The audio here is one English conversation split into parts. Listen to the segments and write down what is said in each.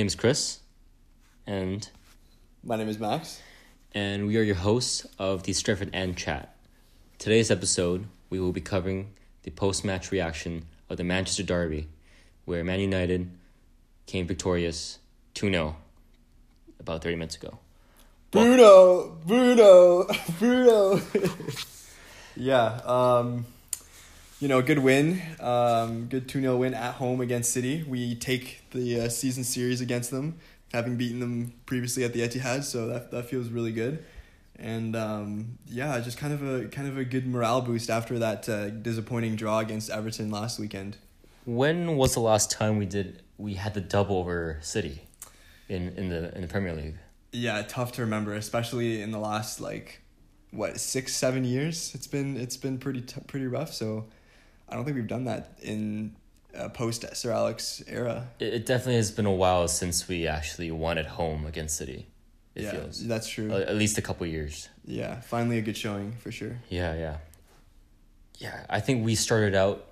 My name is Chris, and My name is Max. and we are your hosts of the Stretford End Chat. Today's episode, we will be covering the post-match reaction of the Manchester Derby, where Man United came victorious 2-0 about 30 minutes ago. Bruno, Bruno, Bruno. yeah, um, you know, good win. Um, good 2 0 win at home against City. We take the uh, season series against them, having beaten them previously at the Etihad, so that, that feels really good. And um, yeah, just kind of a kind of a good morale boost after that uh, disappointing draw against Everton last weekend. When was the last time we did we had the double over City in in the in the Premier League? Yeah, tough to remember, especially in the last like what six seven years. It's been it's been pretty t- pretty rough. So I don't think we've done that in uh, post Sir Alex era. It, it definitely has been a while since we actually won at home against City. It yeah, feels that's true. At least a couple years. yeah, finally a good showing for sure. Yeah, yeah. Yeah, I think we started out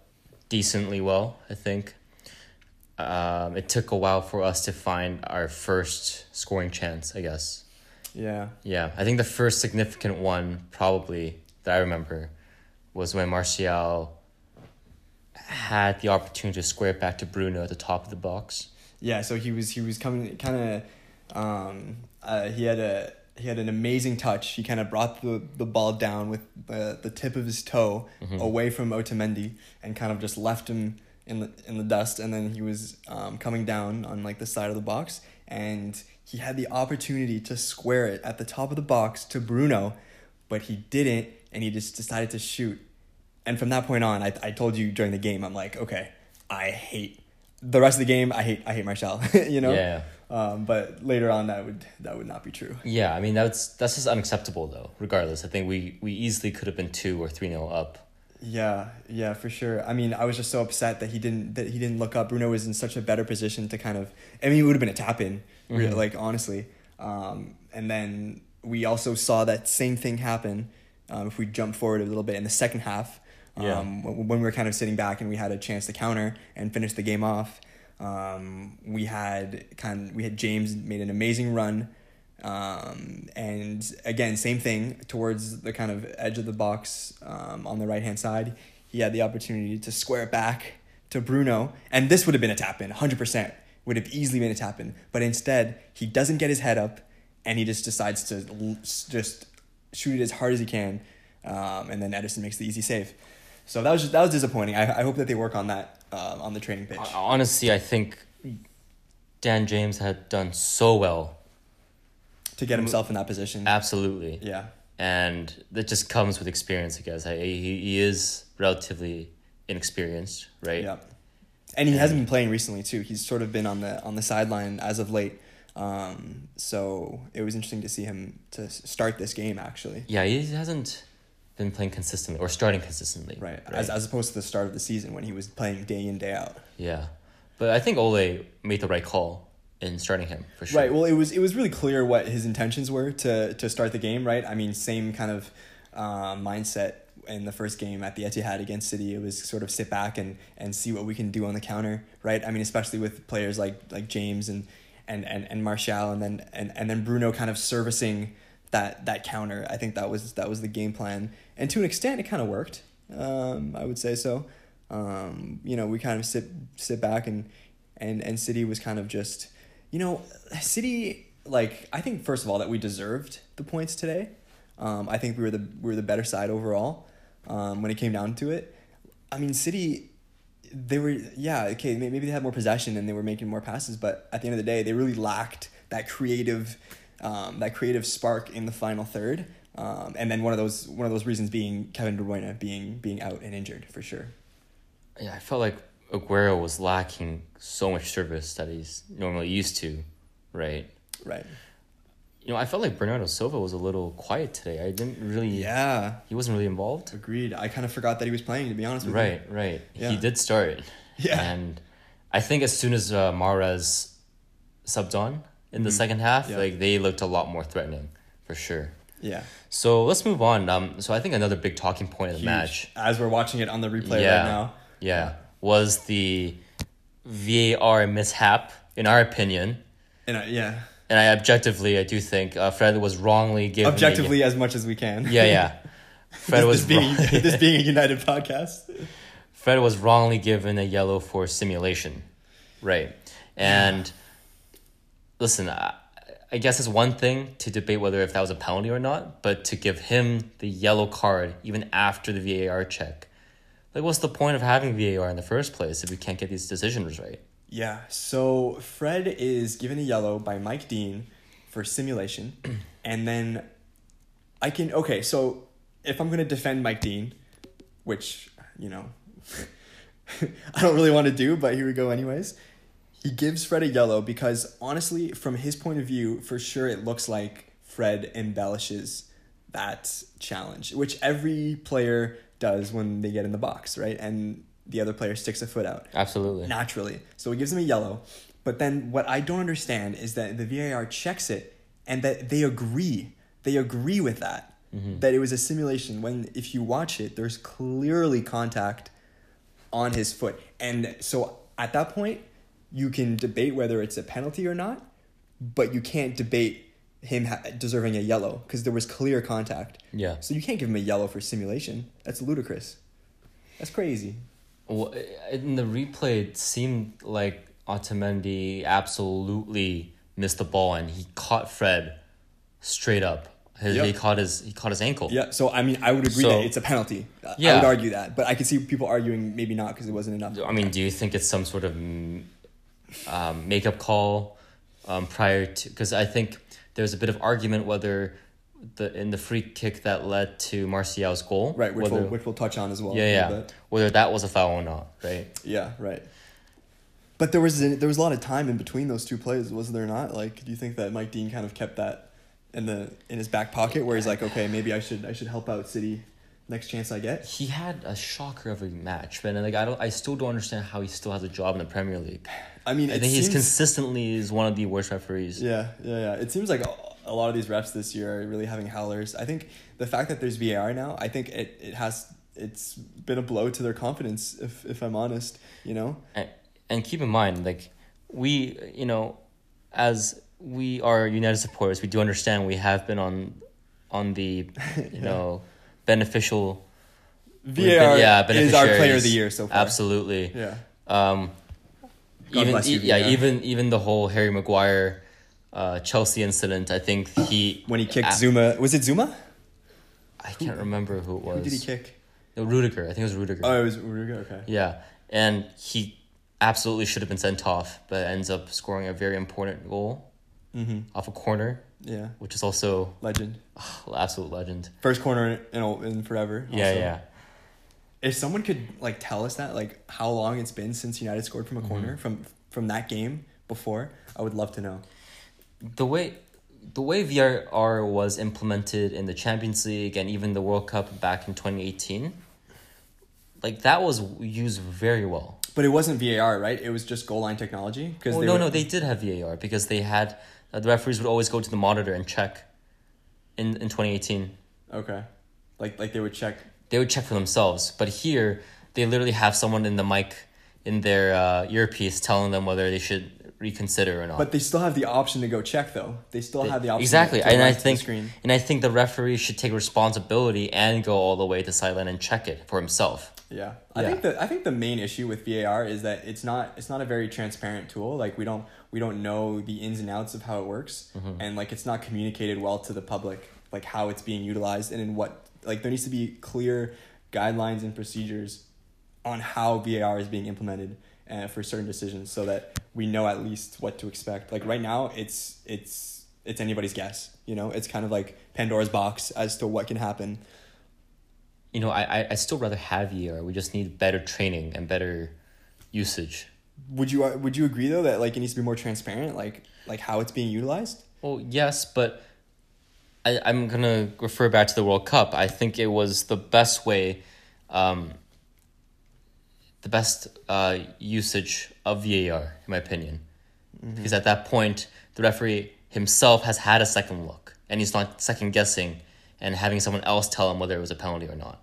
decently well, I think. Um, it took a while for us to find our first scoring chance, I guess. Yeah, Yeah, I think the first significant one, probably, that I remember, was when Martial had the opportunity to square it back to Bruno at the top of the box. yeah. So he was he was coming kind of, um, uh, he had a he had an amazing touch. He kind of brought the, the ball down with the, the tip of his toe Mhm. away from Otamendi and kind of just left him in the in the dust. And then he was um, coming down on like the side of the box, and he had the opportunity to square it at the top of the box to Bruno, but he didn't, and he just decided to shoot. And from that point on, I I told you during the game, I'm like, okay, I hate the rest of the game. I hate I hate Martial, you know. Yeah. Um, but later on, that would that would not be true. Yeah, I mean that's that's just unacceptable though. Regardless, I think we we easily could have been two or three nil up. Yeah, yeah, for sure. I mean, I was just so upset that he didn't that he didn't look up. Bruno was in such a better position to kind of. I mean, it would have been a tap in, really, Mhm. like honestly. Um, and then we also saw that same thing happen. Um, if we jump forward a little bit in the second half, Yeah. when, when we were kind of sitting back and we had a chance to counter and finish the game off, um, we had kind of, we had James made an amazing run. Um, and again, same thing towards the kind of edge of the box um, on the right hand side. He had the opportunity to square it back to Bruno, and this would have been a tap in, 100%. Would have easily a tap in. But instead, he doesn't get his head up and he just decides to l- just shoot it as hard as he can. Um, and then Ederson makes the easy save. So that was just, that was disappointing. I, I hope that they work on that um, on the training pitch. Honestly, I think Dan James had done so well. to get himself in that position. Absolutely. Yeah. and that just comes with experience. I guess I, he he is relatively inexperienced, right? Yeah. And he hasn't been playing recently too. He's sort of been on the on the sideline as of late. Um, so it was interesting to see him to start this game actually. Yeah, he hasn't been playing consistently or starting consistently. Right. As as opposed to the start of the season when he was playing day in day out. yeah, but I think Ole made the right call in starting him for sure. Right. Well, it was it was really clear what his intentions were to to start the game. Right. I mean, same kind of uh, mindset in the first game at the Etihad against City. It was sort of sit back and and see what we can do on the counter. Right. I mean, especially with players like like James and and and and Martial, and then and and then Bruno kind of servicing that that counter. I think that was that was the game plan, and to an extent, it kind of worked. Um, I would say so. Um, you know, we kind of sit sit back and and and City was kind of just, you know, City like I think first of all that we deserved the points today. Um, I think we were the we were the better side overall. Um, when it came down to it, I mean, City, they were yeah okay maybe they had more possession and they were making more passes, but at the end of the day, they really lacked that creative, um, that creative spark in the final third. Um, and then one of those one of those reasons being Kevin De Bruyne being being out and injured for sure. Yeah, I felt like Aguero was lacking so much service that he's normally used to, right? Right. You know, I felt like Bernardo Silva was a little quiet today. I didn't really. Yeah. He wasn't really involved. Agreed. I kind of forgot that he was playing. To be honest with you. Right, right. Yeah. He did start. Yeah. And I think as soon as uh, Mahrez subbed on in the second half, Mm-hmm. Yeah. like they looked a lot more threatening, for sure. Yeah. So let's move on. Um, so I think another big talking point of the match, As we're watching it on the replay Yeah. right now. yeah, was the VAR mishap, in our opinion, And I, yeah, and I objectively, I do think uh, Fred was wrongly given. a- objectively as much as we can. yeah, yeah. Fred this, was this being wrong- this being a United podcast. Fred was wrongly given a yellow for simulation, right? And listen, I, I guess it's one thing to debate whether if that was a penalty or not, but to give him the yellow card even after the VAR check, like what's the point of having VAR in the first place if we can't get these decisions right? Yeah. So Fred is given a yellow by Mike Dean for simulation, and then I can okay. So if I'm gonna defend Mike Dean, which you know I don't really want to do, but here we go anyways. He gives Fred a yellow because honestly, from his point of view, for sure it looks like Fred embellishes that challenge, which every player does when they get in the box, right? And the other player sticks a foot out Absolutely. naturally. So he gives him a yellow. But then what I don't understand is that the VAR checks it and that they agree. They agree with that. Mm-hmm. That it was a simulation when if you watch it, there's clearly contact on his foot. And so at that point, you can debate whether it's a penalty or not, but you can't debate him ha- deserving a yellow because there was clear contact. Yeah. So you can't give him a yellow for simulation. That's ludicrous. That's crazy. Well, in the replay, it seemed like Otamendi absolutely missed the ball, and he caught Fred straight up. His, Yep. He caught his he caught his ankle. Yeah, so I mean, I would agree So- that it's a penalty. Yeah. I would argue that, but I could see people arguing maybe not because it wasn't enough. I mean, do you think it's some sort of um, makeup call um, prior to? Because I think there was a bit of argument whether the in the free kick that led to Martial's goal, Right, which whether, we'll, which we'll touch on as well. yeah, yeah, whether that was a foul or not, right? yeah, right. But there was a, there was a lot of time in between those two plays, wasn't there not? Like, do you think that Mike Dean kind of kept that in the in his back pocket, where he's like, okay, maybe I should I should help out City next chance I get? He had a shocker of a match, but like I don't, I still don't understand how he still has a job in the Premier League. I mean, I it think he's consistently is one of the worst referees. Yeah, yeah, yeah. It seems like a, a lot of these refs this year are really having howlers. I think the fact that there's VAR now, I think it, it has it's been a blow to their confidence. If if I'm honest, you know. and, and keep in mind like we you know as we are united supporters we do understand we have been on on the you know beneficial we've been- yeah, is our player of the year so far. absolutely Yeah. um God even bless you, yeah VAR. even even the whole harry maguire uh chelsea incident i think he When he kicked a- Zouma, was it Zouma? i can't remember who it was Who did he kick? no, rudiger i think it was rudiger Oh, it was Rudiger. Okay. Yeah, and he absolutely should have been sent off, but ends up scoring a very important goal Mm-hmm. off a corner, Yeah. which is also Legend. oh, absolute legend. First corner in in, in forever. Yeah, also. yeah. If someone could like tell us that, like how long it's been since United scored from a Mm-hmm. corner from from that game before, I would love to know. The way the way VAR was implemented in the Champions League and even the World Cup back in twenty eighteen, like that was used very well. But it wasn't VAR, right? It was just goal line technology. Because Well, no, no, they did have VAR because they had uh, the referees would always go to the monitor and check. In in twenty eighteen. Okay. Like like they would check. they would check for themselves. But here, they literally have someone in the mic in their uh, earpiece telling them whether they should reconsider or not. But they still have the option to go check though. They still have the option. exactly, To and I run to the think screen. and I think the referee should take responsibility and go all the way to sideline and check it for himself. Yeah. I Yeah. think the I think the main issue with VAR is that it's not it's not a very transparent tool. Like we don't we don't know the ins and outs of how it works Mm-hmm. and like it's not communicated well to the public like how it's being utilized and in what like there needs to be clear guidelines and procedures on how VAR is being implemented uh, for certain decisions so that we know at least what to expect. Like right now it's it's it's anybody's guess, you know? It's kind of like Pandora's box as to what can happen. You know, I I I still rather have VAR. We just need better training and better usage. Would you would you agree though that like it needs to be more transparent, like like how it's being utilized? Well, yes, but I, I'm gonna refer back to the World Cup. I think it was the best way, um, the best uh, usage of VAR, in my opinion, because at that point the referee himself has had a second look, and he's not second guessing and having someone else tell him whether it was a penalty or not,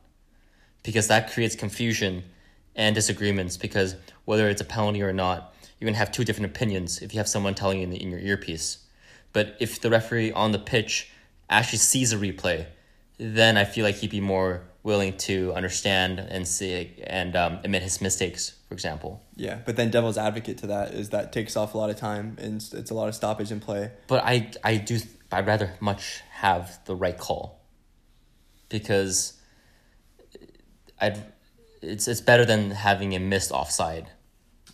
because that creates confusion and disagreements. Because whether it's a penalty or not, you're gonna have two different opinions if you have someone telling you in, the, in your earpiece. But if the referee on the pitch actually sees a replay, then I feel like he'd be more willing to understand and see and um, admit his mistakes, for example. Yeah, but then devil's advocate to that is that takes off a lot of time and it's, it's a lot of stoppage in play. But I I do I'd rather much have the right call because I'd it's it's better than having a missed offside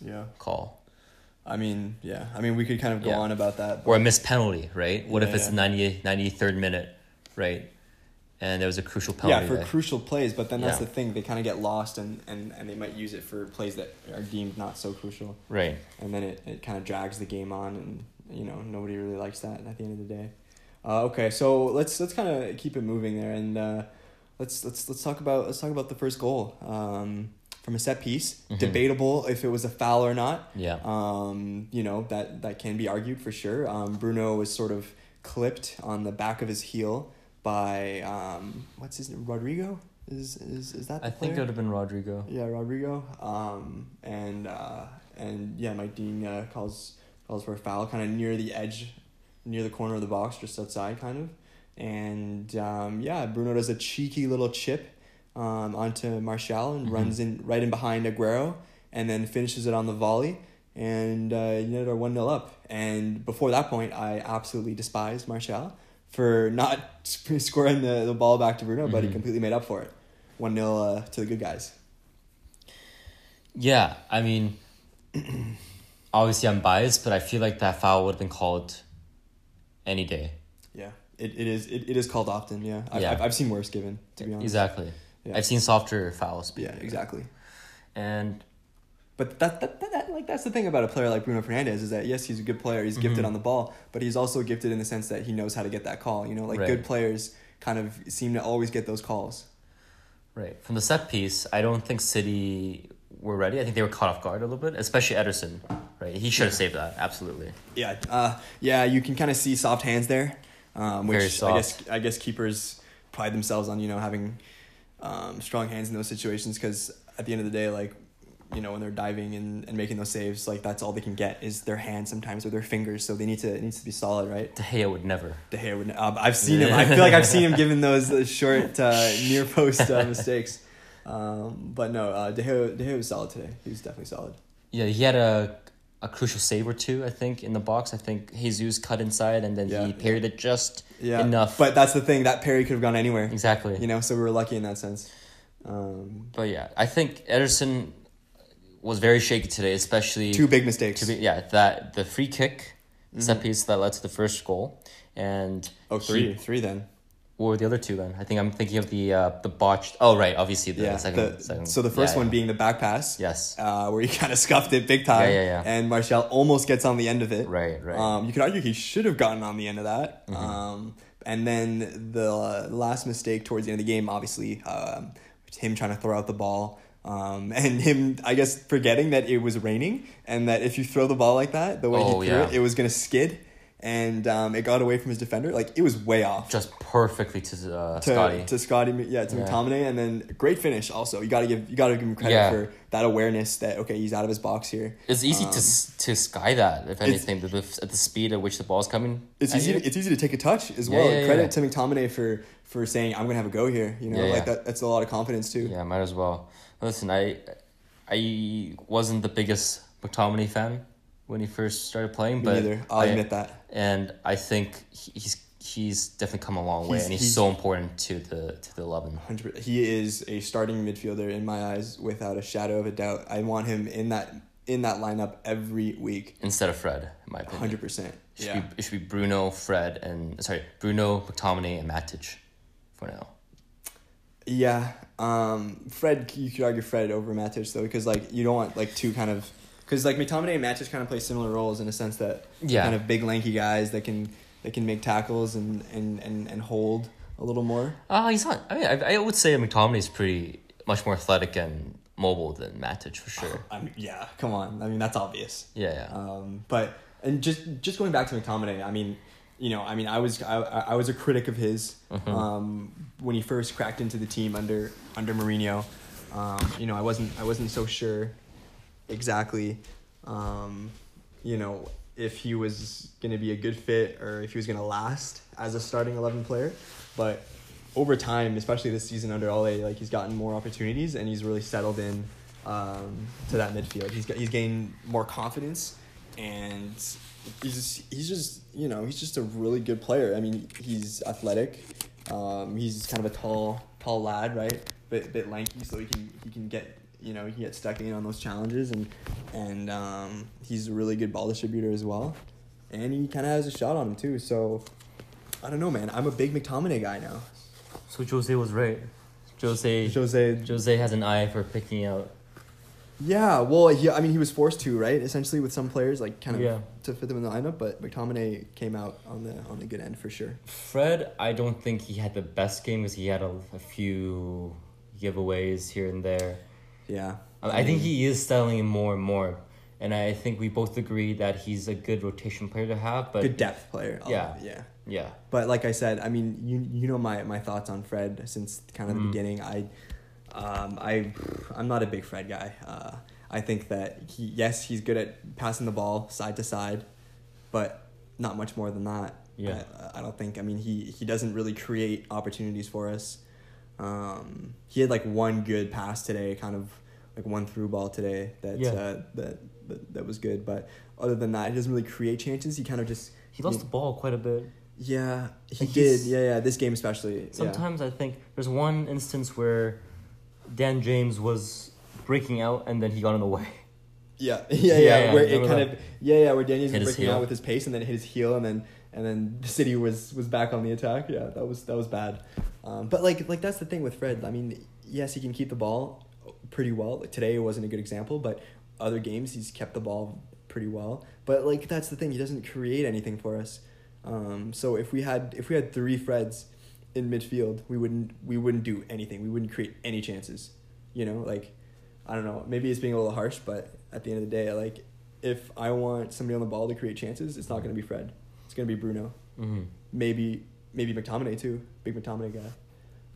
Yeah. call I mean, yeah. I mean, we could kind of go Yeah. on about that. or a missed penalty, right? What if Yeah, it's yeah. the 90, 93rd minute, right? And there was a crucial penalty. yeah, for there. crucial plays, but then that's the thing. They kind of get lost and, and, and they might use it for plays that are deemed not so crucial. right. And then it, it kind of drags the game on and, you know, nobody really likes that at the end of the day. Uh, okay, so let's let's kind of keep it moving there and uh, let's let's let's talk about let's talk about the first goal um, from a set piece. Mhm. Debatable if it was a foul or not. Yeah. Um, you know that that can be argued for sure. Um, Bruno was sort of clipped on the back of his heel by um, what's his name? Rodrigo. Is is is that? The I think it would have been Rodrigo. Yeah, Rodrigo. Um, and uh, and yeah, Mike Dean uh, calls calls for a foul, kind of near the edge, near the corner of the box, just outside, kind of. And um, yeah, Bruno does a cheeky little chip um, onto Martial and Mhm. runs in right in behind Aguero, and then finishes it on the volley. And uh, United are one 0 up. And before that point, I absolutely despised Martial for not scoring the, the ball back to Bruno, but he Mhm. completely made up for it. One 0 uh, to the good guys. Yeah, I mean, obviously I'm biased, but I feel like that foul would have been called any day. Yeah, it, it is it, it is called often. Yeah, I've, Yeah. I've, I've seen worse given to be honest. Exactly. Yeah. I've seen softer fouls. Yeah, exactly. And But that, that, that, that like that's the thing about a player like Bruno Fernandes is that yes he's a good player he's gifted Mhm. on the ball but he's also gifted in the sense that he knows how to get that call you know like Right. good players kind of seem to always get those calls. right from the set piece, I don't think City were ready. I think they were caught off guard a little bit, especially Ederson. Right, he should have saved that absolutely. Yeah, uh, yeah, you can kind of see soft hands there, um, which Very I guess I guess keepers pride themselves on you know having um, strong hands in those situations because at the end of the day, like you know when they're diving and, and making those saves, like that's all they can get is their hands sometimes or their fingers, so they need to it needs to be solid, right? De Gea would never. De Gea would. Uh, I've seen him. I feel like I've seen him given those, those short uh, near post uh, mistakes. Um, but no, uh, De Gea, De Gea was solid today. He was definitely solid. Yeah, he had a a crucial save or two, I think, in the box. I think Jesus cut inside and then Yeah. he parried it just Yeah, enough. But that's the thing. That parry could have gone anywhere. exactly. You know, so we were lucky in that sense. Um, But yeah, I think Ederson was very shaky today, especially two big mistakes. to be yeah that the free kick set Mhm. piece that led to the first goal, and Oh, he- three, three then. What were the other two then? I think I'm thinking of the uh, the botched. Oh right, obviously the yeah. second, the- second. so the first yeah, one yeah. being the back pass, yes, uh, where he kind of scuffed it big time. Yeah, yeah, yeah. And Martial almost gets on the end of it. right, right. Um, you could argue he should have gotten on the end of that. Mhm. Um, and then the last mistake towards the end of the game, obviously, um, him trying to throw out the ball. Um, and him, I guess, forgetting that it was raining and that if you throw the ball like that, the way Oh, he threw it, it was going to skid. And um, it got away from his defender. Like, it was way off. just perfectly to uh, to Scotty. to Scotty, yeah, to Yeah. McTominay, and then great finish. Also, you gotta give you gotta give him credit Yeah. for that awareness that okay, he's out of his box here. it's easy um, to to sky that if anything, the, the, at the speed at which the ball's coming. It's easy. you. It's easy to take a touch as Yeah, well. yeah, Credit to McTominay for for saying I'm gonna have a go here. You know, like that. That's a lot of confidence too. Yeah, might as well. Listen, I I wasn't the biggest McTominay fan when he first started playing, Me but neither. I'll I- admit that. and I think he's he's definitely come a long way, He's- and he's, he's- so important to the to the eleven. He is a starting midfielder in my eyes, without a shadow of a doubt. I want him in that in that lineup every week. Instead of Fred, in my opinion, Hundred percent. it should, Yeah. be, it should be Bruno, Fred, and sorry, Bruno, McTominay, and Matic for now. Yeah, um, Fred. You could argue Fred over Matic though, because like you don't want like two kind of, because like McTominay and Matic kind of play similar roles in a sense that Yeah, kind of big lanky guys that can that can make tackles and and and, and hold a little more. uh, he's not. I mean, I, I would say McTominay is pretty much more athletic and mobile than Matic for sure. I mean, yeah, come on. I mean, that's obvious. Yeah, yeah. Um, but and just just going back to McTominay, I mean, you know, I mean, I was I, I was a critic of his Mhm. um, when he first cracked into the team under under Mourinho. Um, you know, I wasn't I wasn't so sure exactly um, you know, if he was going to be a good fit or if he was going to last as a starting 11 player. But over time, especially this season under Ole, like he's gotten more opportunities and he's really settled in um, to that midfield. He's got, he's gained more confidence and he's just, he's just you know he's just a really good player. I mean he's athletic. Um, he's kind of a tall tall lad, right? Bit bit lanky, so he can he can get you know he gets stuck in on those challenges and and um, he's a really good ball distributor as well, and he kind of has a shot on him too. So I don't know, man. I'm a big McTominay guy now. So Jose was right. Jose Jose Jose has an eye for picking out. Yeah, well, he, I mean, he was forced to, right? Essentially, with some players, like kind of Yeah. to fit them in the lineup. But McTominay came out on the on the good end for sure. Fred, I don't think he had the best game because he had a, a few giveaways here and there. Yeah, I, think he is settling in more and more, and I think we both agree that he's a good rotation player to have. But good depth player. I'll- Yeah. yeah. yeah, But like I said, I mean, you you know my, my thoughts on Fred since kind of the Mm. beginning. I, um, I, I'm not a big Fred guy. Uh, I think that he yes he's good at passing the ball side to side, but not much more than that. Yeah. I, I don't think. I mean, he he doesn't really create opportunities for us. Um, he had like one good pass today, kind of like one through ball today that Yeah. uh, that, that that was good. But other than that, he doesn't really create chances. He kind of just he lost you- the ball quite a bit. yeah, he Like, did. Yeah, yeah. This game especially. yeah. Sometimes I think there's one instance where Dan James was breaking out and then he got in the way. Yeah, yeah, yeah. Yeah, yeah, where it kind that? of yeah, yeah. Where Daniels Hit was breaking out with his pace and then hit his heel and then and then the city was was back on the attack. Yeah, that was that was bad. Um, but like like that's the thing with Fred. I mean, yes, he can keep the ball pretty well. Like today wasn't a good example, but other games he's kept the ball pretty well. But like that's the thing. He doesn't create anything for us. Um, so if we had if we had three Freds in midfield, we wouldn't we wouldn't do anything. We wouldn't create any chances. You know, like I don't know. Maybe it's being a little harsh, but at the end of the day, like if I want somebody on the ball to create chances, it's not going to be Fred. It's going to be Bruno. Mm-hmm. Maybe maybe McTominay too. Big McTominay guy.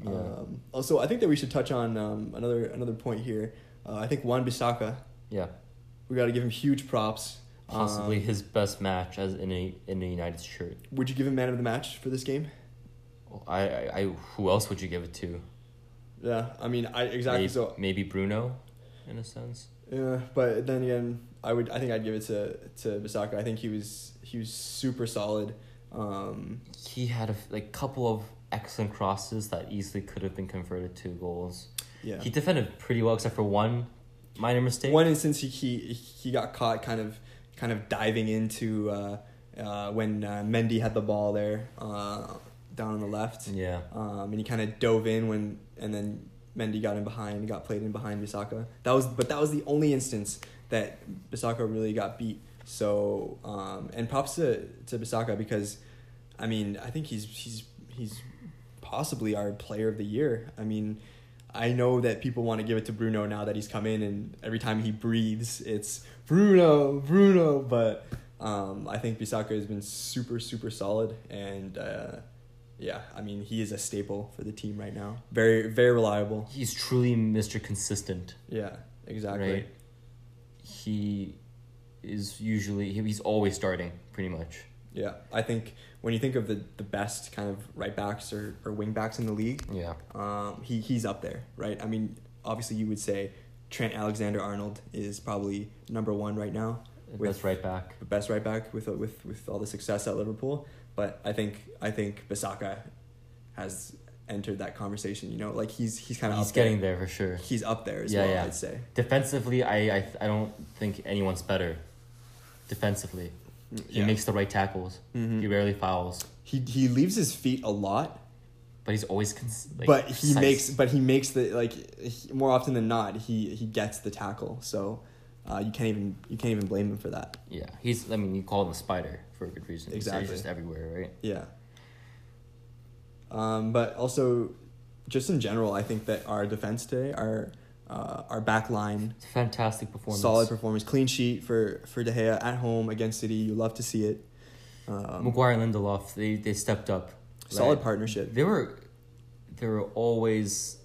Yeah. Um, also, I think that we should touch on um, another another point here. Uh, I think Wan Bissaka. Yeah, We got to give him huge props. possibly Um, his best match as in a in a United shirt. Would you give him man of the match for this game? I, I, I who else would you give it to? Yeah, I mean, I exactly maybe, so. maybe Bruno, in a sense. Yeah, but then again, I would. I think I'd give it to to Bissaka. I think he was he was super solid. Um, He had a like couple of excellent crosses that easily could have been converted to goals. yeah. He defended pretty well except for one minor mistake. One instance he, he he got caught kind of kind of diving into uh, uh, when uh, Mendy had the ball there uh, down on the left, Yeah. um, and he kind of dove in when and then Mendy got in behind, got played in behind Bissaka. That was but that was the only instance that Bissaka really got beat. So um, and props to to Bisaka because I mean I think he's he's he's possibly our player of the year. I mean. I know that people want to give it to Bruno now that he's come in, and every time he breathes, it's Bruno, Bruno. But um, I think Bissaka has been super, super solid, and uh, yeah, I mean he is a staple for the team right now. Very, very reliable. He's truly Mr. Consistent. Yeah, exactly. Right. He is usually he's always starting pretty much. Yeah, I think when you think of the, the best kind of right backs or, or wing backs in the league, Yeah. um, he he's up there, right? I mean, obviously you would say Trent Alexander Arnold is probably number one right now. With- That's right back. the best right back with with with all the success at Liverpool. But I think I think Bissaka has entered that conversation. You know, like he's he's kind of He's up getting there. there for sure. He's up there as Yeah, well. yeah. I'd say. Defensively, I, I I don't think anyone's better. Defensively, he Yeah. makes the right tackles. Mhm. He rarely fouls, He he leaves his feet a lot, but he's always cons- like, but he precise. makes but he makes the like he, more often than not he he gets the tackle. So. Uh, you can't even you can't even blame him for that. Yeah, he's. I mean, you call him a spider for a good reason. Exactly. He's just everywhere, right? Yeah. Um, but also, just in general, I think that our defense today, our uh, our back line, fantastic performance. solid performance, clean sheet for for De Gea at home against City. You love to see it. Um, Maguire and Lindelof, they they stepped up. solid partnership. They were, they were always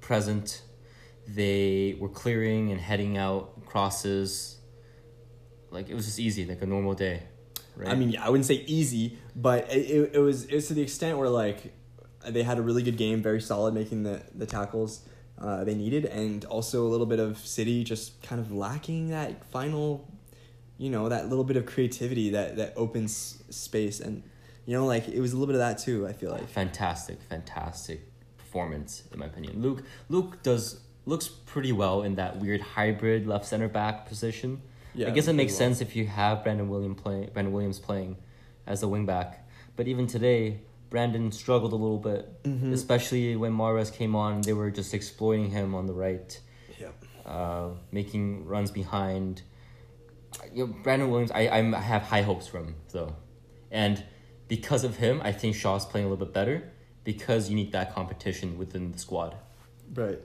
present. They were clearing and heading out crosses. like it was just easy, like a normal day, right? I mean, yeah, I wouldn't say easy, but it, it, it was it was to the extent where like they had a really good game, very solid, making the the tackles uh, they needed, and also a little bit of City just kind of lacking that final, you know, that little bit of creativity that that opens space, and you know, like it was a little bit of that too. I feel like fantastic, fantastic performance in my opinion. Luke Luke does looks pretty well in that weird hybrid left center back position. Yeah, I guess it makes well. sense if you have Brandon William play Brandon Williams playing as a wing back. But even today, Brandon struggled a little bit, Mhm. especially when Mahrez came on. They were just exploiting him on the right, yeah. uh, making runs behind. You know, Brandon Williams, I I'm, I have high hopes for him though, and because of him, I think Shaw's playing a little bit better because you need that competition within the squad. Right.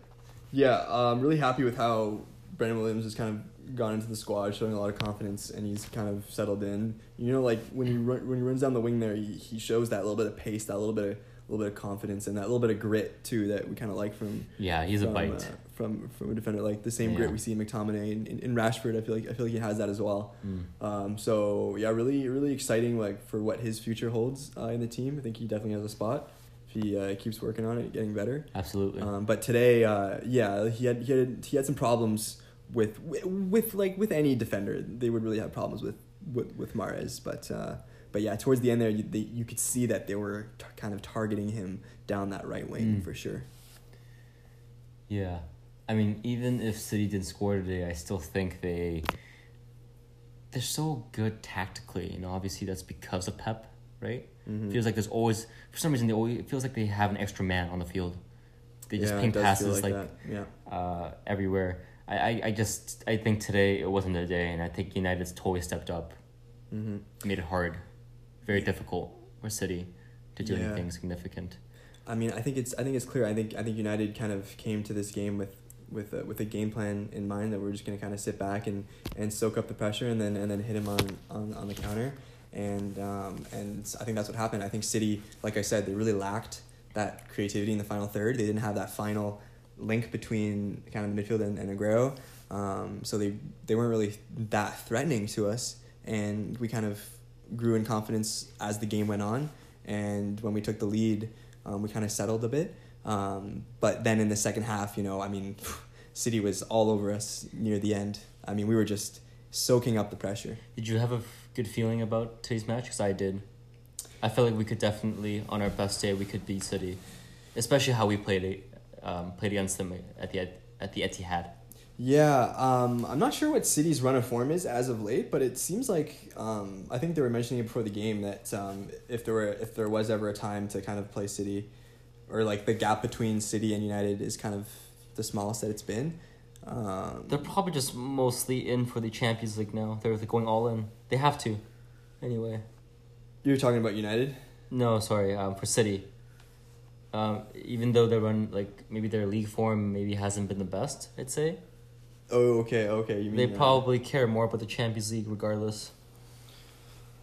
Yeah, I'm really happy with how Brandon Williams is kind of gone into the squad, showing a lot of confidence, and he's kind of settled in. You know, like when he run, when he runs down the wing there, he, he shows that little bit of pace, that little bit of little bit of confidence, and that little bit of grit too that we kind of like from Yeah, he's a bite. uh, from from a defender. Like the same Yeah. grit we see in McTominay and in, in Rashford. I feel like I feel like he has that as well. Mm. Um, so yeah, really really exciting like for what his future holds uh, in the team. I think he definitely has a spot if he uh, keeps working on it, getting better. Absolutely. Um, but today, uh, yeah, he had he had he had some problems with with, like with any defender. They would really have problems with with, with Mahrez, but uh, but yeah, towards the end there, you, they, you could see that they were t- kind of targeting him down that right wing Mm. for sure. Yeah. I mean, even if City didn't score today, I still think they they're so good tactically. You know, obviously that's because of Pep, right? Mhm. Feels like there's always for some reason they always it feels like they have an extra man on the field. They just Yeah, ping it does feel passes like, that. yeah. uh, everywhere. I, I, I just I think today it wasn't the day, and I think United's totally stepped up, hmm made it hard, very difficult for City to do Yeah. anything significant. I mean, I think it's I think it's clear. I think I think United kind of came to this game with with a, with a game plan in mind that we're just gonna kind of sit back and, and soak up the pressure and then and then hit him on, on, on the counter, and um, and I think that's what happened. I think City, like I said, they really lacked that creativity in the final third. They didn't have that final link between kind of the midfield and, and Aguero. Um, so they they weren't really that threatening to us, and we kind of grew in confidence as the game went on. And when we took the lead, um, we kind of settled a bit. Um, but then in the second half, you know, I mean, City was all over us near the end. I mean, we were just soaking up the pressure. Did you have a good feeling about today's match? Because I did. I felt like we could definitely, on our best day, we could beat City, especially how we played it, um, played against them at the at the Etihad. Yeah, um, I'm not sure what City's run of form is as of late, but it seems like um, I think they were mentioning it before the game that um, if there were if there was ever a time to kind of play City, or like the gap between City and United is kind of the smallest that it's been. Um, They're probably just mostly in for the Champions League now. They're like going all in. They have to, anyway. you're talking about United. No, sorry, um, for City. Um, even though they run like maybe their league form maybe hasn't been the best, I'd say Oh, okay, okay. You mean they uh, probably care more about the Champions League regardless.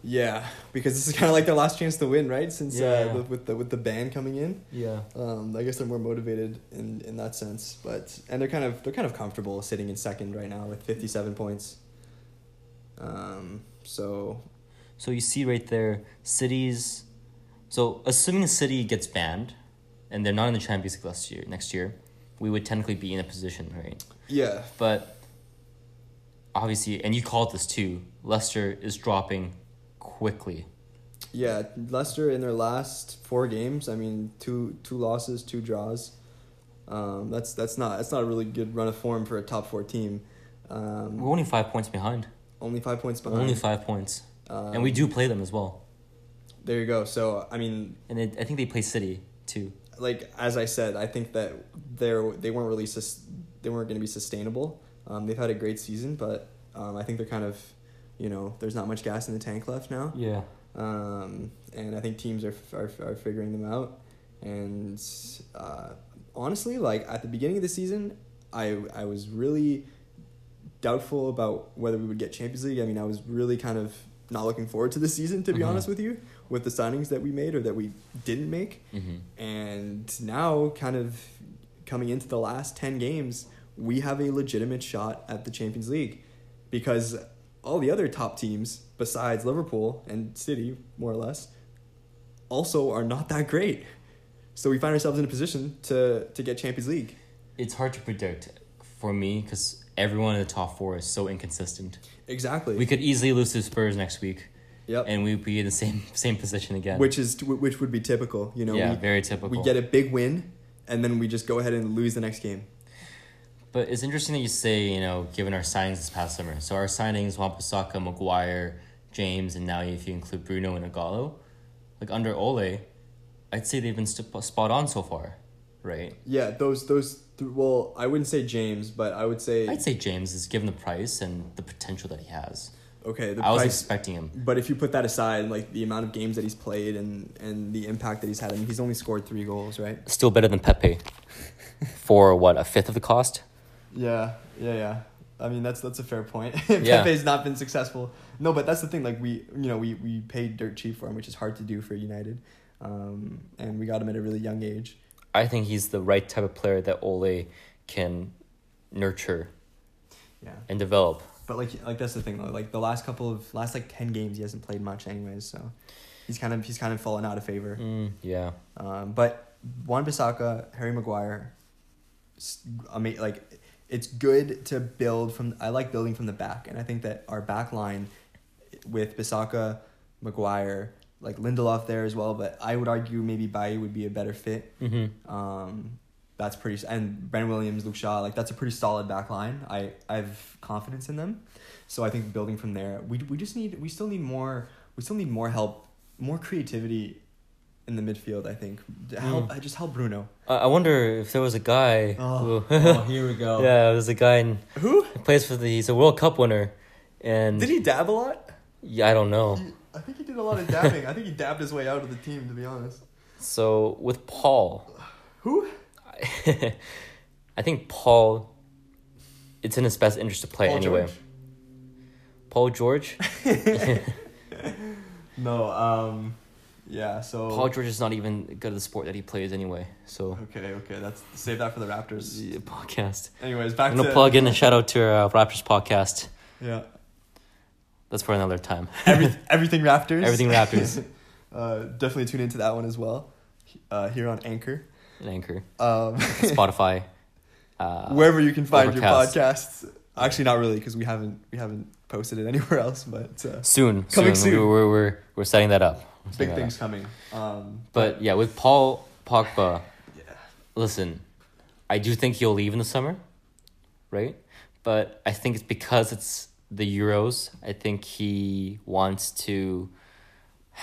Yeah, because this is kind of like their last chance to win, right? Since Yeah. uh, with, with the with the ban coming in, Yeah, um, I guess they're more motivated in, in that sense. But and they're kind of they're kind of comfortable sitting in second right now with fifty seven points. Um, so So you see right there, cities. So assuming a City gets banned, and they're not in the Champions League last year, next year, we would technically be in a position, right? yeah, But obviously, and you called this too. Leicester is dropping quickly. yeah. Leicester in their last four games, I mean, two two losses, two draws. Um, that's that's not that's not a really good run of form for a top four team. Um, We're only five points behind. only five points behind. Only five points, Um, and we do play them as well. There you go. So I mean, And it, I think they play City too. Like as I said, I think that they're they weren't really sus- they weren't going to be sustainable. Um, they've had a great season, but um, I think they're kind of, you know, there's not much gas in the tank left now. Yeah. Um, and I think teams are, are are figuring them out. And uh, honestly, like at the beginning of the season, I I was really doubtful about whether we would get Champions League. I mean, I was really kind of not looking forward to the season, to be Mhm. honest with you, with the signings that we made or that we didn't make. Mm-hmm. And now, kind of coming into the last 10 games, we have a legitimate shot at the Champions League. Because all the other top teams besides Liverpool and City, more or less, also are not that great. So we find ourselves in a position to to get Champions League. It's hard to predict for me because everyone in the top four is so inconsistent. Exactly. We could easily lose to Spurs next week, yep. and we'd be in the same same position again. which is which would be typical, you know. yeah, we, very typical. we get a big win and then we just go ahead and lose the next game. But it's interesting that you say, you know, given our signings this past summer. So our signings, Wan Bissaka, Maguire, James, and now if you include Bruno and Ighalo, like under Ole, I'd say they've been st- spot on so far, right? Yeah, those those th- well, I wouldn't say James, but I would say I'd say James is given the price and the potential that he has. Okay, the I was price expecting him. But if you put that aside, like the amount of games that he's played and and the impact that he's had, I mean, he's only scored three goals, right? Still better than Pepe for what, a fifth of the cost? Yeah, yeah, yeah. I mean, that's that's a fair point. Yeah. Pepe's not been successful. No, but that's the thing. Like we, you know, we we paid dirt cheap for him, which is hard to do for United, um, and we got him at a really young age. I think he's the right type of player that Ole can nurture Yeah, and develop. But like like that's the thing though. Like the last couple of last like ten games, he hasn't played much anyways. So he's kind of he's kind of fallen out of favor. Mm, yeah. Um, but Wan Bissaka, Harry Maguire, I mean, like it's good to build from. I like building from the back, and I think that our back line with Bissaka, Maguire, like Lindelof there as well. But I would argue maybe Bailly would be a better fit. Mm-hmm. Um, that's pretty and Ben Williams, Luke Shaw, like that's a pretty solid back line. I I have confidence in them, so I think building from there. We we just need we still need more we still need more help, more creativity in the midfield. I think hmm. help just help Bruno. I I wonder if there was a guy. Oh, who, oh, here we go. yeah, there's a guy in Who plays for the. He's a World Cup winner, and did he dab a lot? yeah, I don't know. He- I think he did a lot of dabbing. I think he dabbed his way out of the team. To be honest. So with Paul, Who? I think Paul. It's in his best interest to play Paul anyway. George? Paul George. No. Um. Yeah. So. Paul George is not even good at the sport that he plays anyway. So Okay. Okay. That's save that for the Raptors. podcast. Anyways, back I'm gonna to plug in a shout out to our uh, Raptors podcast. Yeah. That's for another time. Every, everything Raptors. Everything Raptors. uh, definitely tune into that one as well. Uh, here on Anchor. And Anchor, Um, Spotify. Uh, wherever you can find Overcast. your podcasts. Actually, not really, because we haven't we haven't posted it anywhere else. But uh, soon, Coming soon. soon. We're, we're, we're, setting that up. Setting big that things up. coming. Um, But yeah, with Paul Pogba, yeah. listen, I do think he'll leave in the summer, right? But I think it's because it's the Euros. I think he wants to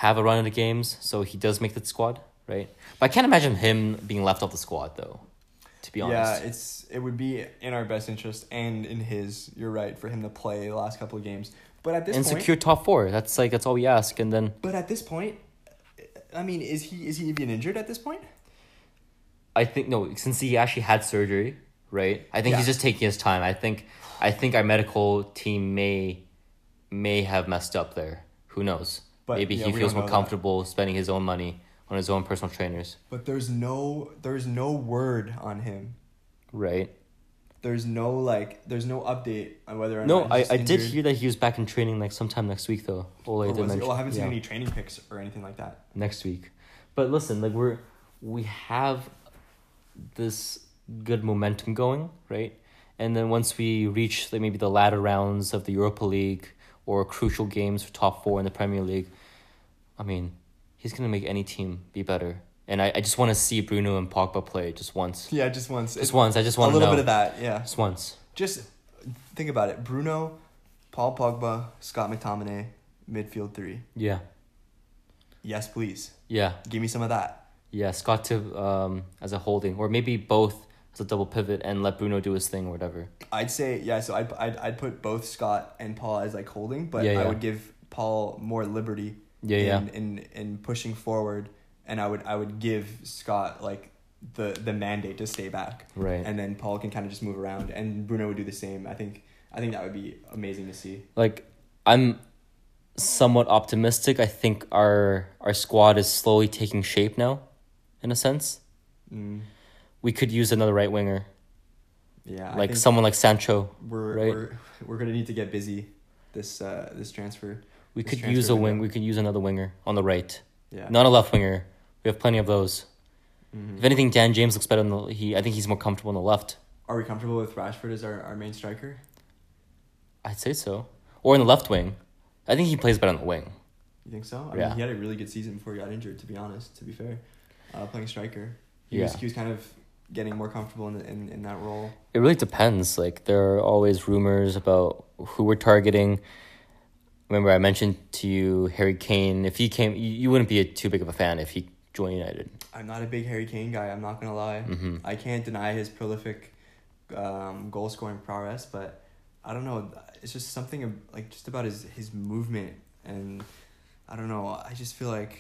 have a run of the games, so he does make the squad, right? But I can't imagine him being left off the squad though. To be honest. yeah, it's it would be in our best interest and in his. You're right for him to play the last couple of games. But at this and point, secure top four. That's like that's all we ask, and then but at this point, I mean, is he is he even injured at this point? I think no, since he actually had surgery, right? I think he's just taking his time. I think I think our medical team may may have messed up there. Who knows? But, Maybe yeah, he feels more know that. comfortable spending his own money on his own personal trainers, But there's no there's no word on him. right? There's no like there's no update on whether or No, not I, he's I did hear that he was back in training like sometime next week though. Ole Or did mention. Well, I haven't seen any training pics or anything like that. next week. But listen, like we're we have this good momentum going, right? And then once we reach like maybe the latter rounds of the Europa League or crucial games for top four in the Premier League, I mean, he's gonna make any team be better. And I, I just want to see Bruno and Pogba play just once. Yeah, just once. Just once. I just want to little know. bit of that. Yeah. Just once. Just think about it. Bruno, Paul Pogba, Scott McTominay, midfield three. Yeah. Yes, please. Yeah. Give me some of that. Yeah. Scott to um as a holding, or maybe both as a double pivot, and let Bruno do his thing or whatever. I'd say yeah. So I'd I'd, I'd put both Scott and Paul as like holding, but Yeah, I would give Paul more liberty. Yeah. Yeah. In in pushing forward, and I would I would give Scott like the the mandate to stay back, Right. and then Paul can kind of just move around, and Bruno would do the same. I think I think that would be amazing to see. like I'm somewhat optimistic. I think our our squad is slowly taking shape now, in a sense. Mm. We could use another right winger, Yeah, like someone like Sancho. we're right? we're we're gonna need to get busy. this uh, this transfer. We could use a wing. We could use another winger on the right, Yeah. not a left winger. We have plenty of those. Mhm. If anything, Dan James looks better on the. He, I think he's more comfortable on the left. Are we comfortable with Rashford as our, our main striker? I'd say so, or in the left wing. I think he plays better on the wing. You think so? I Yeah. mean, he had a really good season before he got injured. To be honest, to be fair, uh, playing striker, he Yeah. was he was kind of getting more comfortable in, in in that role. It really depends. Like there are always rumors about who we're targeting. Remember, I mentioned to you Harry Kane. If he came, you, you wouldn't be a, too big of a fan if he joined United. I'm not a big Harry Kane guy. I'm not gonna lie. hmm I can't deny his prolific um, goal scoring prowess, but I don't know. It's just something of, like just about his his movement, and I don't know. I just feel like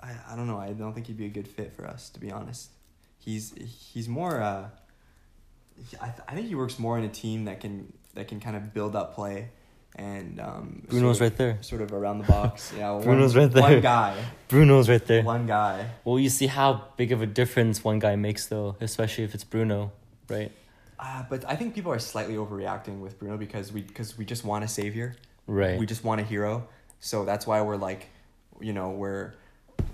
I, I don't know. I don't think he'd be a good fit for us, to be honest. He's he's more. Uh, I th- I think he works more in a team that can that can kind of build up play, and um, Bruno's sort of, right there. sort of around the box. Yeah, one- Bruno's right there. One guy, Bruno's right there. one guy. Well, you see how big of a difference one guy makes, though, especially if it's Bruno, right? Uh, but I think people are slightly overreacting with Bruno because we because we just want a savior. Right. We just want a hero. So that's why we're like, you know, we're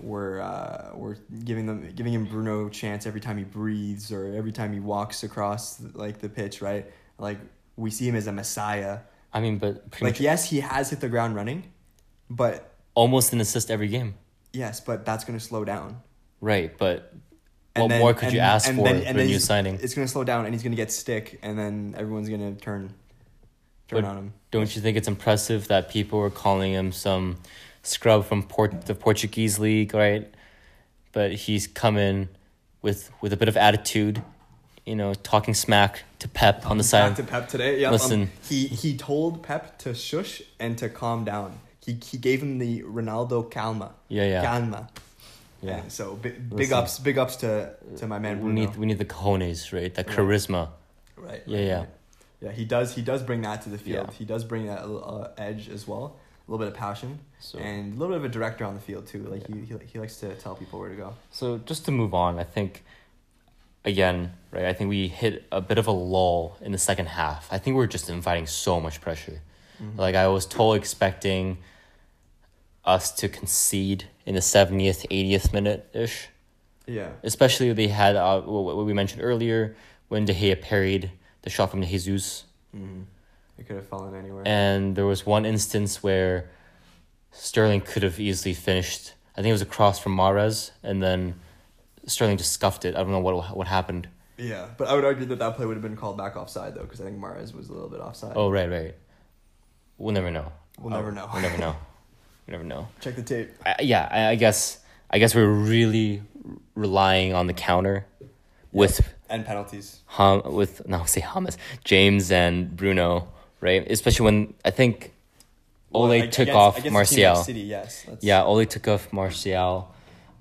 we're uh, we're giving them giving him Bruno chance every time he breathes or every time he walks across like the pitch, right? Like we see him as a messiah. I mean, but pretty Like much yes, he has hit the ground running, but almost an assist every game. yes, but that's gonna slow down. Right, but And what then- more could you ask and for then- for and a then new signing? It's gonna slow down, and he's gonna get stick, and then everyone's gonna turn turn But on him. Don't you think it's impressive that people were calling him some scrub from Port the Portuguese league, right? But he's come in with with a bit of attitude, you know, talking smack to Pep on the side. to Pep today. Yeah. Listen. Um, he he told Pep to shush and to calm down. He he gave him the Ronaldo calma. Yeah, yeah, Calma. yeah. And so big, big Listen. ups, big ups to to my man We Bruno. need we need the cojones, right? That Right. charisma. right. Yeah, right, yeah. right. Yeah, he does. He does bring that to the field. Yeah. He does bring that uh, edge as well. A little bit of passion So and a little bit of a director on the field too. Like he, he he likes to tell people where to go. So just to move on, I think again, right, I think we hit a bit of a lull in the second half. I think we are just inviting so much pressure. Mhm. Like I was totally expecting us to concede in the 70th, 80th minute ish. Yeah. Especially they had uh, what what we mentioned earlier when De Gea parried the shot from Jesus. Mm-hmm. It could have fallen anywhere. And there was one instance where Sterling could have easily finished. I think it was a cross from Mahrez, and then Sterling just scuffed it. I don't know what what happened. yeah, but I would argue that that play would have been called back offside though, because I think Mahrez was a little bit offside. Oh right, right. We'll never know. We'll Oh, never know. We'll never know. We'll never know. Check the tape. I, yeah, I, I guess. I guess we're really relying on the counter with And penalties. Ham with no say Hamas James and Bruno, right? Especially when I think Ole Well, ag- took against- off against a team Martial. City, yes. Yeah, Ole took off Martial,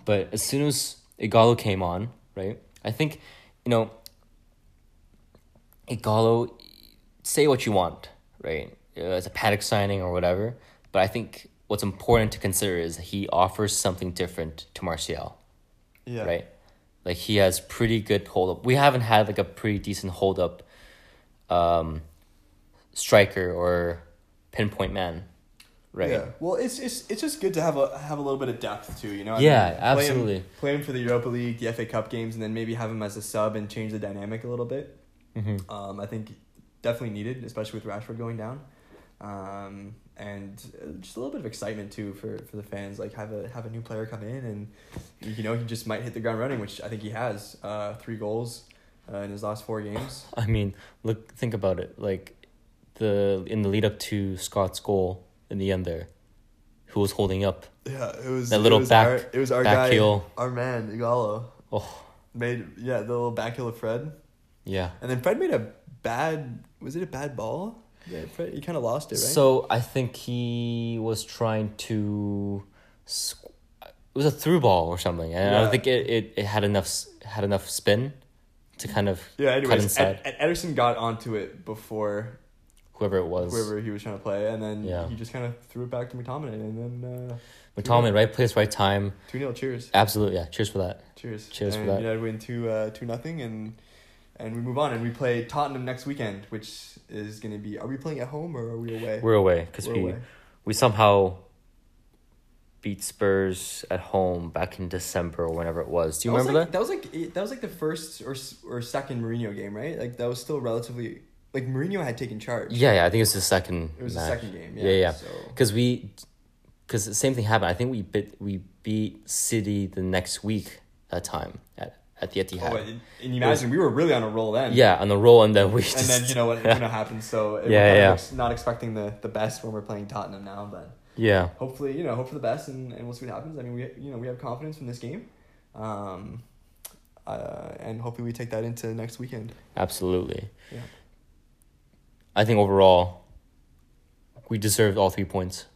but as soon as Ighalo came on, right? I think, you know, Ighalo, say what you want, right? As a panic signing or whatever, but I think what's important to consider is he offers something different to Martial, Yeah. right? Like he has pretty good hold up. We haven't had like a pretty decent hold up, um, striker or pinpoint man, right? Yeah. Well, it's it's it's just good to have a have a little bit of depth too. You know. I Yeah, play him- absolutely. Play him, for the Europa League, the FA Cup games, and then maybe have him as a sub and change the dynamic a little bit. Mm-hmm. Um, I think definitely needed, especially with Rashford going down. Um, and uh, just a little bit of excitement too for, for the fans. Like have a have a new player come in and you know he just might hit the ground running, which I think he has. Uh, three goals uh, in his last four games. I mean, look, think about it. Like, the in the lead up to Scott's goal in the end there, who was holding up? Yeah, it was That little it was back- Our, it was our guy, heel. our man Ighalo. Oh, Made yeah the little back heel of Fred, yeah. and then Fred made a bad. Was it a bad ball? Yeah, Fred, he kind of lost it, right? So I think he was trying to. squ- It was a through ball or something, and I don't think it, it, it had enough had enough spin to kind of yeah. cut Anyways, Ed, Ed- Ederson got onto it before whoever it was. whoever he was trying to play, and then Yeah. he just kind of threw it back to McTominay, and then uh, McTominay, right place, right time. two 0 Cheers, Absolutely, yeah. Cheers for that. cheers, Cheers for that. United win two uh, two nothing, and and we move on and we play Tottenham next weekend, which is going to be. Are we playing at home or are we away? We're away because we away. we somehow beat Spurs at home back in December or whenever it was. Do you was remember like, that? was like that was like the first or or second Mourinho game, right? Like that was still relatively like Mourinho had taken charge. Yeah, yeah. I think it was the second. It was match. the second game. Yeah, Yeah, yeah. So Because we, because the same thing happened. I think we bit we beat City the next week that time at at the Etihad. oh, and, and you imagine we were really on a roll then. yeah, on the roll, and then we just And then you know what you know happened. So it, Yeah, yeah. not expecting the the best when we're playing Tottenham now, but yeah, hopefully you know hope for the best and, and we'll see what happens. I mean we you know we have confidence from this game, um, uh, and hopefully we take that into next weekend. absolutely. Yeah. I think overall, we deserved all three points.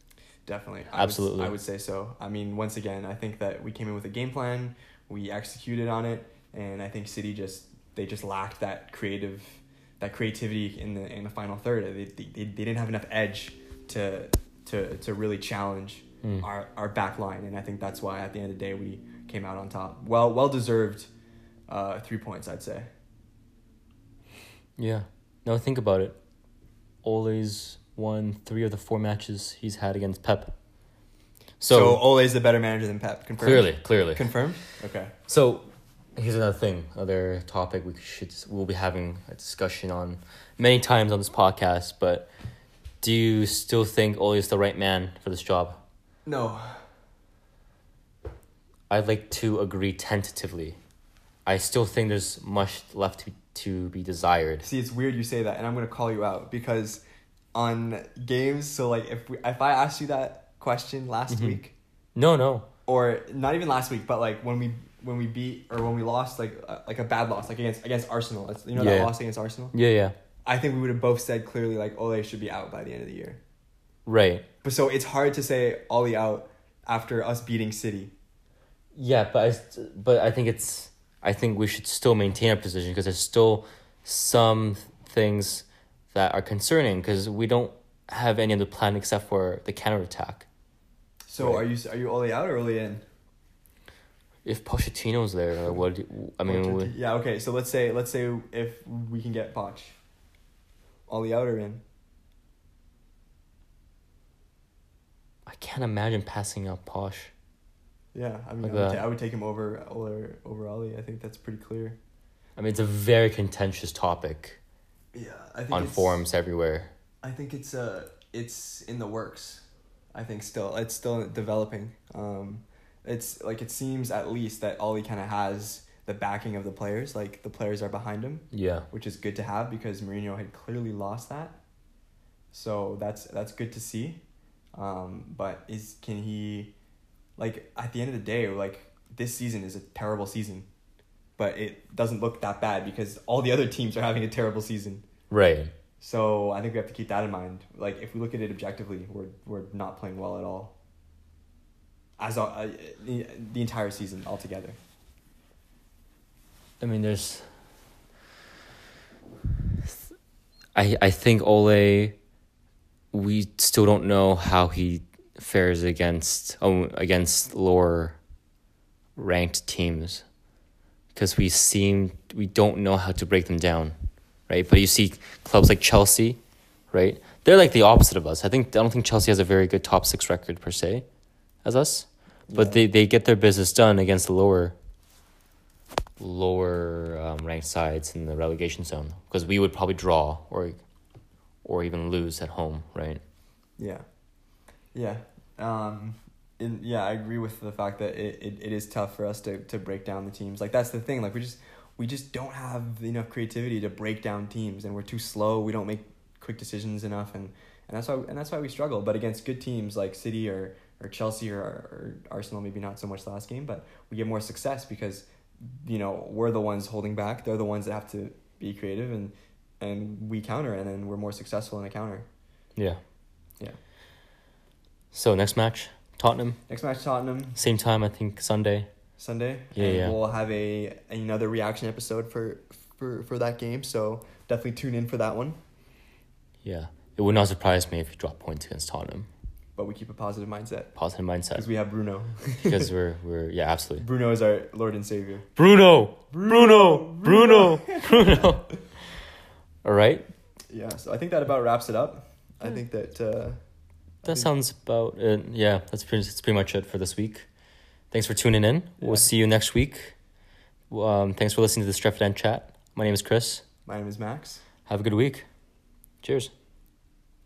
Definitely. I Absolutely. Would, I would say so. I mean, once again, I think that we came in with a game plan, we executed on it, and I think City just they just lacked that creative that creativity in the in the final third. They they, they, didn't have enough edge to to to really challenge Mm. our our back line, and I think that's why at the end of the day we came out on top. Well well deserved uh, three points, I'd say. Yeah. No, think about it. Ole's won three of the four matches he's had against Pep. So, So, Ole's the better manager than Pep. Confirmed. clearly, clearly. Confirmed. Okay. So here's another thing, another topic we should we'll be having a discussion on many times on this podcast. But do you still think Ole is the right man for this job? No. I'd like to agree tentatively. I still think there's much left to, to be desired. See, it's weird you say that, and I'm gonna call you out because on games. So like, if we, if I asked you that question last Mhm. week, No, no. or not even last week, but like when we when we beat or when we lost like uh, like a bad loss like against against Arsenal, you know that Yeah. loss against Arsenal. Yeah, yeah. I think we would have both said clearly like Ole should be out by the end of the year. Right. But so it's hard to say Ole out after us beating City. Yeah, but I, but I think it's I think we should still maintain our position because there's still some things that are concerning because we don't have any other plan except for the counter attack. So Right. are you are you Ole out or Ole in? If Pochettino's there, uh, what you- I mean, we, yeah. Okay. So let's say let's say if we can get Poch, Ole out or in? I can't imagine passing up Poch. Yeah, I mean, Like I, would ta- I would take him over over over Ali. I think that's pretty clear. I mean, it's a very contentious topic Yeah, I think on forums everywhere. I think it's uh it's in the works. I think still it's still developing. Um, it's like it seems at least that Ollie kind of has the backing of the players. Like the players are behind him, Yeah, which is good to have because Mourinho had clearly lost that. So that's that's good to see. Um, but is can he, like at the end of the day, like this season is a terrible season, but it doesn't look that bad because all the other teams are having a terrible season. right. So I think we have to keep that in mind. Like if we look at it objectively, we're we're not playing well at all. As a, uh, the, the entire season altogether. I mean, there's. I I think Ole. We still don't know how he fares against oh against lower ranked teams, because we seem we don't know how to break them down, right? But you see clubs like Chelsea, right? They're like the opposite of us. I think I don't think Chelsea has a very good top six record per se, as us, but Yeah. they they get their business done against the lower lower um, ranked sides in the relegation zone because we would probably draw or or even lose at home, right? Yeah, yeah. Um, in, yeah, I agree with the fact that it, it, it is tough for us to, to break down the teams. Like that's the thing. Like we just we just don't have enough creativity to break down teams, and we're too slow. We don't make quick decisions enough, and, and that's why and that's why we struggle. But against good teams like City or or Chelsea or, or Arsenal, maybe not so much the last game, but we get more success because you know we're the ones holding back. They're the ones that have to be creative, and and we counter, and then we're more successful in a counter. Yeah. Yeah. So next match, Tottenham, Next match, Tottenham. same time I think Sunday. Sunday. Yeah, and yeah. We'll have a another reaction episode for for for that game. So definitely tune in for that one. Yeah, it would not surprise me if you drop points against Tottenham. but we keep a positive mindset Positive mindset. because we have Bruno. because we're we're yeah, absolutely. Bruno is our Lord and Savior. Bruno, Bruno, Bruno, Bruno. All right, Yeah, so I think that about wraps it up. I think that uh, I that sounds about it. Yeah, that's pretty. That's pretty much it for this week. Thanks for tuning in. We'll see you next week. Um, thanks for listening to the Stretford End chat. My name is Chris. my name is Max. Have a good week. Cheers.